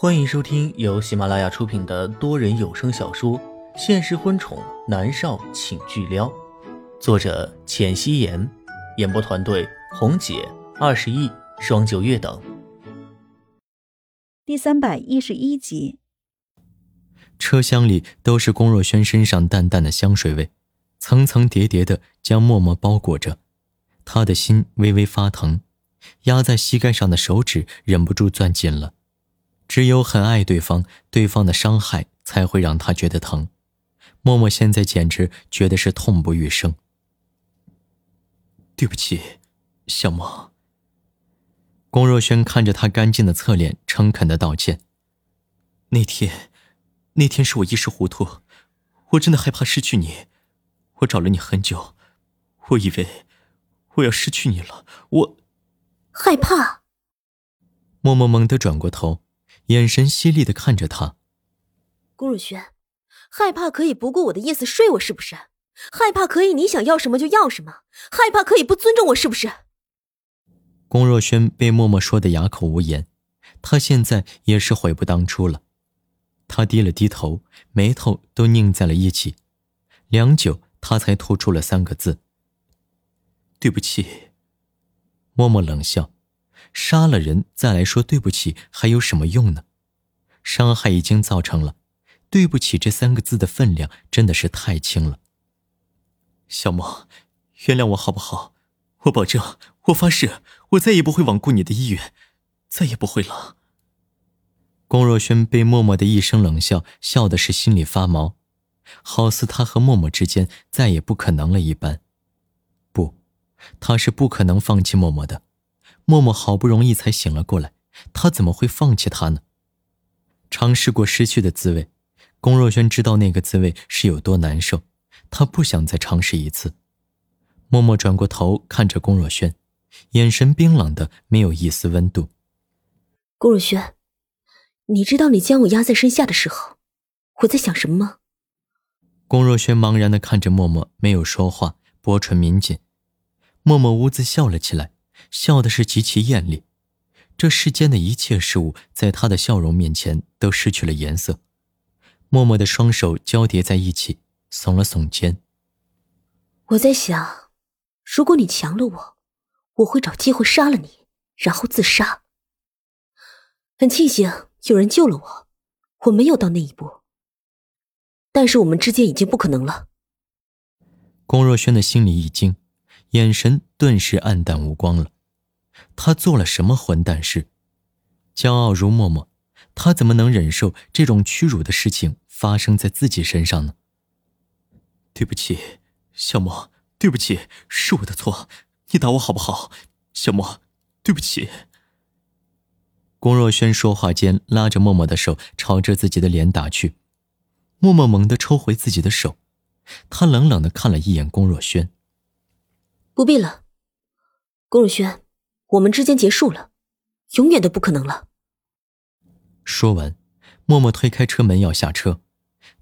欢迎收听由喜马拉雅出品的多人有声小说《现实婚宠男少请巨撩》，作者：浅汐颜，演播团队：红姐、二十亿、双九月等。第三百一十一集。车厢里都是龚若轩身上淡淡的香水味，层层叠叠的将默默包裹着，他的心微微发疼。压在膝盖上的手指忍不住攥紧了，只有很爱对方，对方的伤害才会让他觉得疼。默默现在简直觉得是痛不欲生。对不起，小莫。龚若轩看着他干净的侧脸，诚恳的道歉。那天，那天是我一时糊涂，我真的害怕失去你，我找了你很久，我以为我要失去你了，我。害怕。默默猛地转过头，眼神犀利的看着他。龚若轩，害怕可以不顾我的意思睡我是不是？害怕可以你想要什么就要什么？害怕可以不尊重我是不是？龚若轩被默默说的哑口无言，他现在也是悔不当初了。他低了低头，眉头都拧在了一起，良久，他才吐出了三个字：“对不起。”默默冷笑，杀了人再来说对不起还有什么用呢？伤害已经造成了，对不起这三个字的分量真的是太轻了。小莫，原谅我好不好？我保证，我发誓，我再也不会罔顾你的意愿，再也不会了。龚若轩被默默的一声冷笑笑的是心里发毛，好似他和默默之间再也不可能了一般。不他是不可能放弃默默的，默默好不容易才醒了过来，他怎么会放弃他呢？尝试过失去的滋味，龚若轩知道那个滋味是有多难受，他不想再尝试一次。默默转过头看着龚若轩，眼神冰冷的没有一丝温度。龚若轩，你知道你将我压在身下的时候，我在想什么吗？龚若轩茫然的看着默默，没有说话，薄唇抿紧。默默兀自笑了起来，笑的是极其艳丽。这世间的一切事物，在他的笑容面前都失去了颜色。默默的双手交叠在一起，耸了耸肩。我在想，如果你强了我，我会找机会杀了你，然后自杀。很庆幸有人救了我，我没有到那一步。但是我们之间已经不可能了。龚若轩的心里一惊。眼神顿时黯淡无光了。他做了什么混蛋事？骄傲如默默，他怎么能忍受这种屈辱的事情发生在自己身上呢？对不起，小莫，对不起，是我的错，你打我好不好？小莫，对不起。龚若轩说话间拉着默默的手朝着自己的脸打去，默默猛地抽回自己的手，他冷冷的看了一眼龚若轩。不必了，龚若轩，我们之间结束了，永远都不可能了。说完，默默推开车门要下车，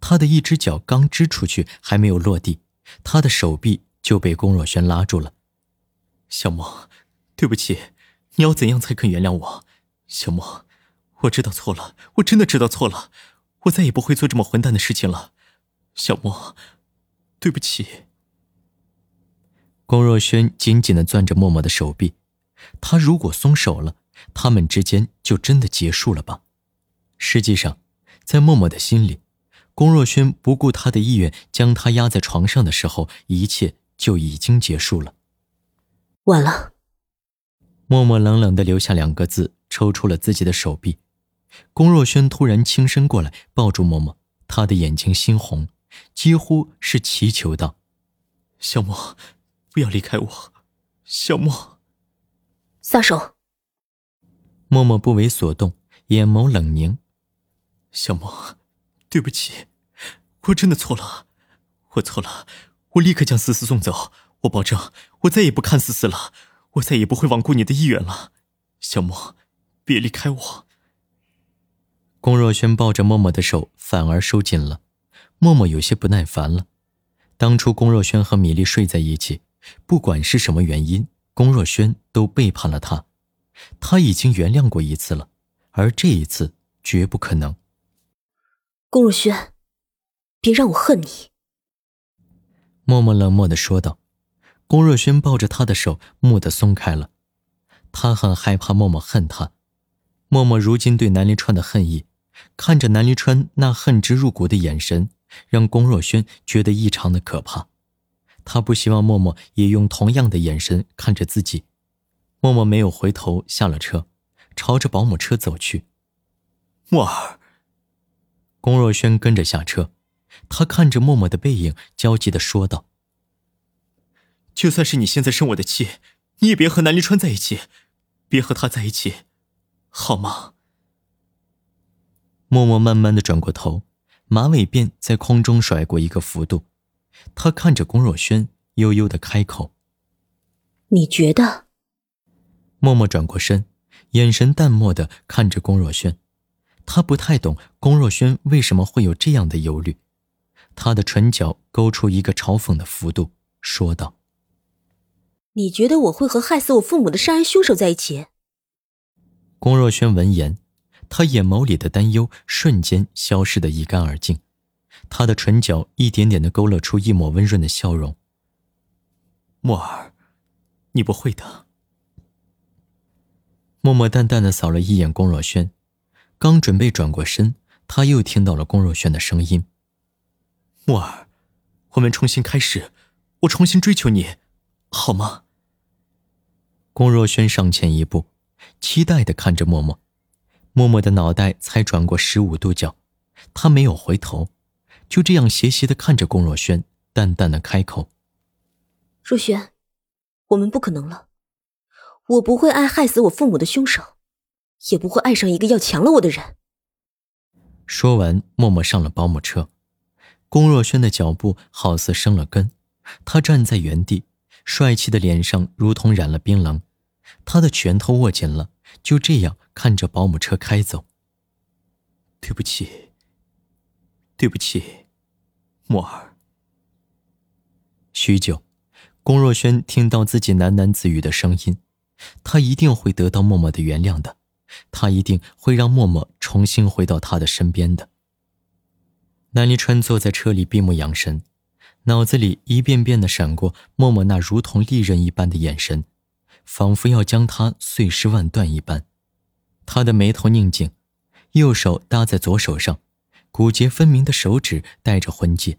他的一只脚刚支出去，还没有落地，他的手臂就被龚若轩拉住了。小莫，对不起，你要怎样才肯原谅我？小莫，我知道错了，我真的知道错了，我再也不会做这么混蛋的事情了。小莫，对不起。龚若轩紧紧的攥着默默的手臂，他如果松手了，他们之间就真的结束了吧？实际上，在默默的心里，龚若轩不顾他的意愿将他压在床上的时候，一切就已经结束了。晚了。默默冷冷的留下两个字，抽出了自己的手臂。龚若轩突然轻身过来，抱住默默，他的眼睛猩红，几乎是祈求道：“小莫。”不要离开我，小莫。撒手。默默不为所动，眼眸冷凝。小莫，对不起，我真的错了，我错了，我立刻将思思送走，我保证，我再也不看思思了，我再也不会罔顾你的意愿了。小莫，别离开我。龚若轩抱着默默的手反而收紧了，默默有些不耐烦了。当初龚若轩和米粒睡在一起。不管是什么原因，龚若轩都背叛了他，他已经原谅过一次了，而这一次绝不可能。龚若轩，别让我恨你。”默默冷漠的说道。龚若轩抱着他的手，蓦地松开了。他很害怕默默恨他。默默如今对南离川的恨意，看着南离川那恨之入骨的眼神，让龚若轩觉得异常的可怕。他不希望默默也用同样的眼神看着自己。默默没有回头，下了车，朝着保姆车走去。默儿。龚若轩跟着下车，他看着默默的背影，焦急的说道。就算是你现在生我的气，你也别和南离川在一起，别和他在一起，好吗？默默慢慢的转过头，马尾辫在空中甩过一个幅度，他看着龚若轩，悠悠的开口：“你觉得？”默默转过身，眼神淡漠的看着龚若轩，他不太懂龚若轩为什么会有这样的忧虑，他的唇角勾出一个嘲讽的幅度，说道。你觉得我会和害死我父母的杀人凶手在一起？龚若轩闻言，他眼眸里的担忧瞬间消失的一干二净，他的唇角一点点的勾勒出一抹温润的笑容。默儿，你不会的。默默淡淡的扫了一眼龚若轩，刚准备转过身，他又听到了龚若轩的声音：“默儿，我们重新开始，我重新追求你，好吗？”龚若轩上前一步，期待的看着默默，默默的脑袋才转过十五度角，他没有回头，就这样斜斜的看着龚若轩，淡淡的开口：“若轩，我们不可能了，我不会爱害死我父母的凶手，也不会爱上一个要强了我的人。”说完，默默上了保姆车，龚若轩的脚步好似生了根，他站在原地。帅气的脸上如同染了冰冷，他的拳头握紧了，就这样看着保姆车开走。对不起，对不起，默儿。许久，龚若轩听到自己喃喃自语的声音，他一定会得到默默的原谅的，他一定会让默默重新回到他的身边的。南离川坐在车里闭目养神。脑子里一遍遍的闪过默默那如同利刃一般的眼神，仿佛要将他碎尸万段一般。他的眉头拧紧，右手搭在左手上，骨节分明的手指戴着婚戒。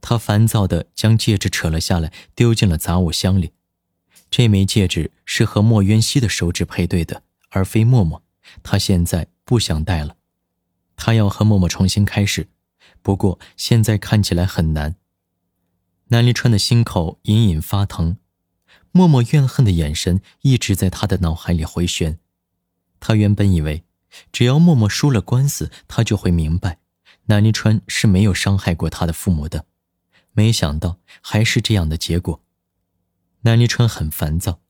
他烦躁的将戒指扯了下来，丢进了杂物箱里。这枚戒指是和莫渊熙的手指配对的，而非默默。他现在不想戴了，他要和默默重新开始，不过现在看起来很难。南离川的心口隐隐发疼，默默怨恨的眼神一直在他的脑海里回旋。他原本以为，只要默默输了官司，他就会明白，南泥川是没有伤害过他的父母的。没想到还是这样的结果。南泥川很烦躁，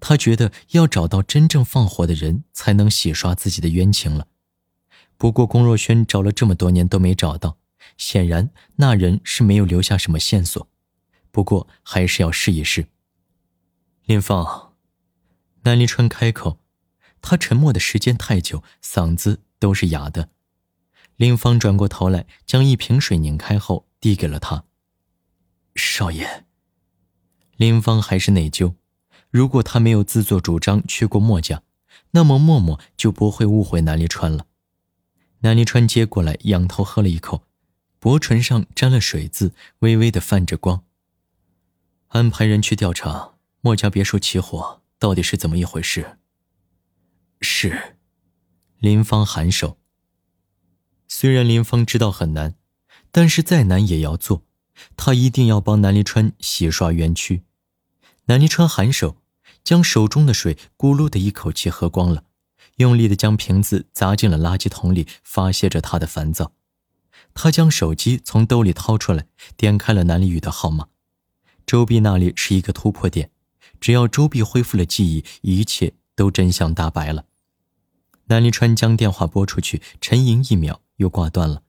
他觉得要找到真正放火的人，才能洗刷自己的冤情了。不过龚若轩找了这么多年都没找到，显然那人是没有留下什么线索。不过还是要试一试。林芳，南泥川开口，他沉默的时间太久，嗓子都是哑的。林芳转过头来，将一瓶水拧开后递给了他。少爷，林芳还是内疚，如果他没有自作主张去过墨家，那么默默就不会误会南离川了。南离川接过来，仰头喝了一口，薄唇上沾了水渍，微微的泛着光。安排人去调查墨家别墅起火到底是怎么一回事。是，林芳颔首。虽然林芳知道很难，但是再难也要做。他一定要帮南离川洗刷冤屈。南离川颔首，将手中的水咕噜的一口气喝光了，用力的将瓶子砸进了垃圾桶里，发泄着他的烦躁。他将手机从兜里掏出来，点开了南离宇的号码。周碧那里是一个突破点，只要周碧恢复了记忆，一切都真相大白了。南离川将电话拨出去，沉吟一秒，又挂断了。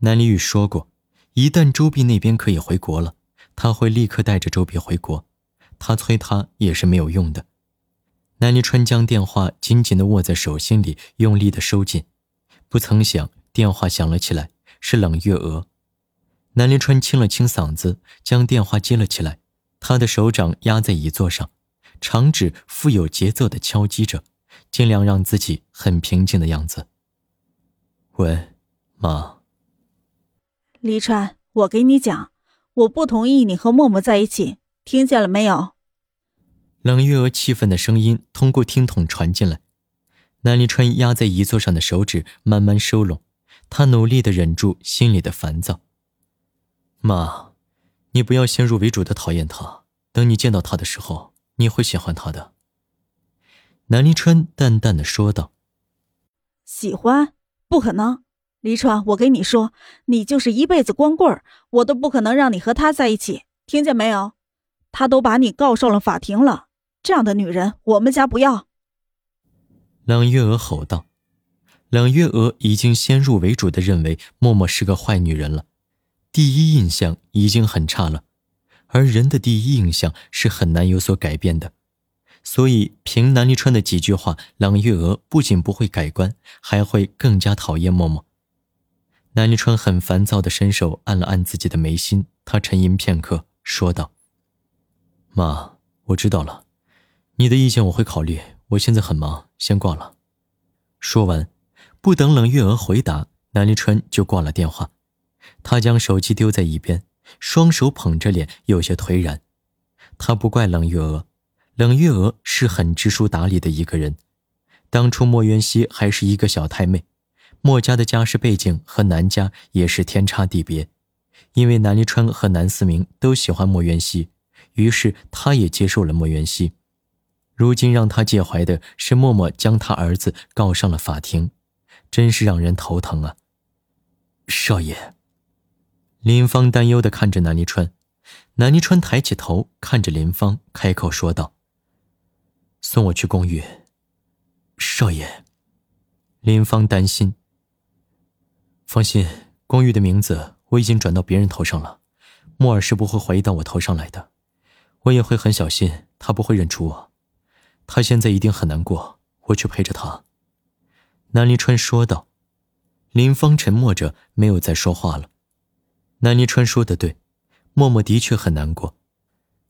南离宇说过，一旦周碧那边可以回国了，他会立刻带着周碧回国。他催他也是没有用的。南离川将电话紧紧地握在手心里，用力地收紧。不曾想电话响了起来，是冷月娥。南临川清了清嗓子，将电话接了起来。他的手掌压在椅座上，长指富有节奏的敲击着，尽量让自己很平静的样子。喂，妈。黎川，我给你讲，我不同意你和默默在一起，听见了没有？冷月娥气愤的声音通过听筒传进来。南临川压在椅座上的手指慢慢收拢，他努力的忍住心里的烦躁。妈，你不要先入为主的讨厌他。等你见到他的时候，你会喜欢他的。南离川淡淡的说道：“喜欢？不可能！黎川，我跟你说，你就是一辈子光棍儿，我都不可能让你和他在一起，听见没有？他都把你告上了法庭了，这样的女人，我们家不要。”冷月娥吼道：“冷月娥已经先入为主的认为默默是个坏女人了。”第一印象已经很差了，而人的第一印象是很难有所改变的，所以凭南离川的几句话，冷月娥不仅不会改观，还会更加讨厌默默。南离川很烦躁的伸手按了按自己的眉心，他沉吟片刻，说道：“妈，我知道了，你的意见我会考虑。我现在很忙，先挂了。”说完，不等冷月娥回答，南离川就挂了电话。他将手机丢在一边，双手捧着脸，有些颓然。他不怪冷月娥，冷月娥是很知书达理的一个人。当初莫元熙还是一个小太妹，莫家的家世背景和南家也是天差地别。因为南离川和南思明都喜欢莫元熙，于是他也接受了莫元熙。如今让他介怀的是默默将他儿子告上了法庭，真是让人头疼啊！少爷。林芳担忧的看着南离川，南离川抬起头看着林芳，开口说道：“送我去公寓。”少爷，林芳担心。放心，公寓的名字我已经转到别人头上了，莫尔是不会怀疑到我头上来的，我也会很小心，他不会认出我。他现在一定很难过，我去陪着他。”南离川说道。林芳沉默着，没有再说话了。南离川说的对，默默的确很难过。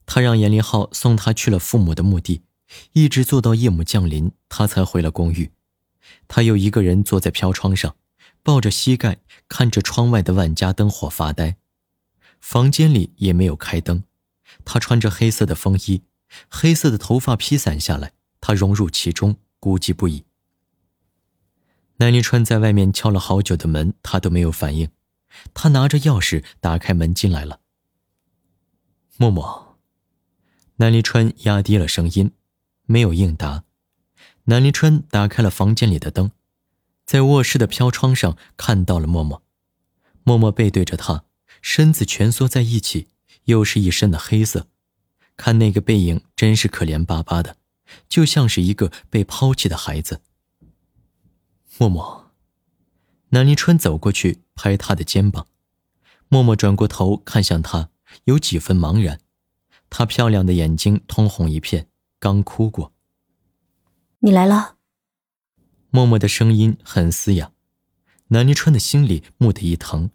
他让严林浩送他去了父母的墓地，一直坐到夜幕降临，他才回了公寓。他又一个人坐在飘窗上，抱着膝盖，看着窗外的万家灯火发呆。房间里也没有开灯。他穿着黑色的风衣，黑色的头发披散下来，他融入其中，孤寂不已。南离川在外面敲了好久的门，他都没有反应。他拿着钥匙打开门进来了。默默，南离川压低了声音，没有应答。南离川打开了房间里的灯，在卧室的飘窗上看到了默默。默默背对着他，身子蜷缩在一起，又是一身的黑色，看那个背影真是可怜巴巴的，就像是一个被抛弃的孩子。默默。南离川走过去，拍他的肩膀。默默转过头看向他，有几分茫然。他漂亮的眼睛通红一片，刚哭过。你来了。默默的声音很嘶哑。南离川的心里蓦地一疼，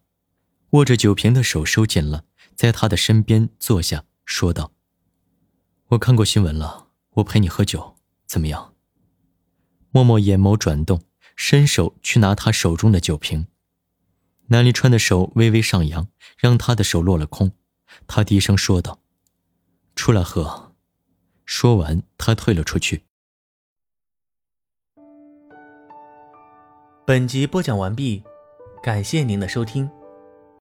握着酒瓶的手收紧了，在他的身边坐下，说道：“我看过新闻了，我陪你喝酒，怎么样？”默默眼眸转动。伸手去拿他手中的酒瓶，南离川的手微微上扬，让他的手落了空。他低声说道：“出来喝。”说完，他退了出去。本集播讲完毕，感谢您的收听。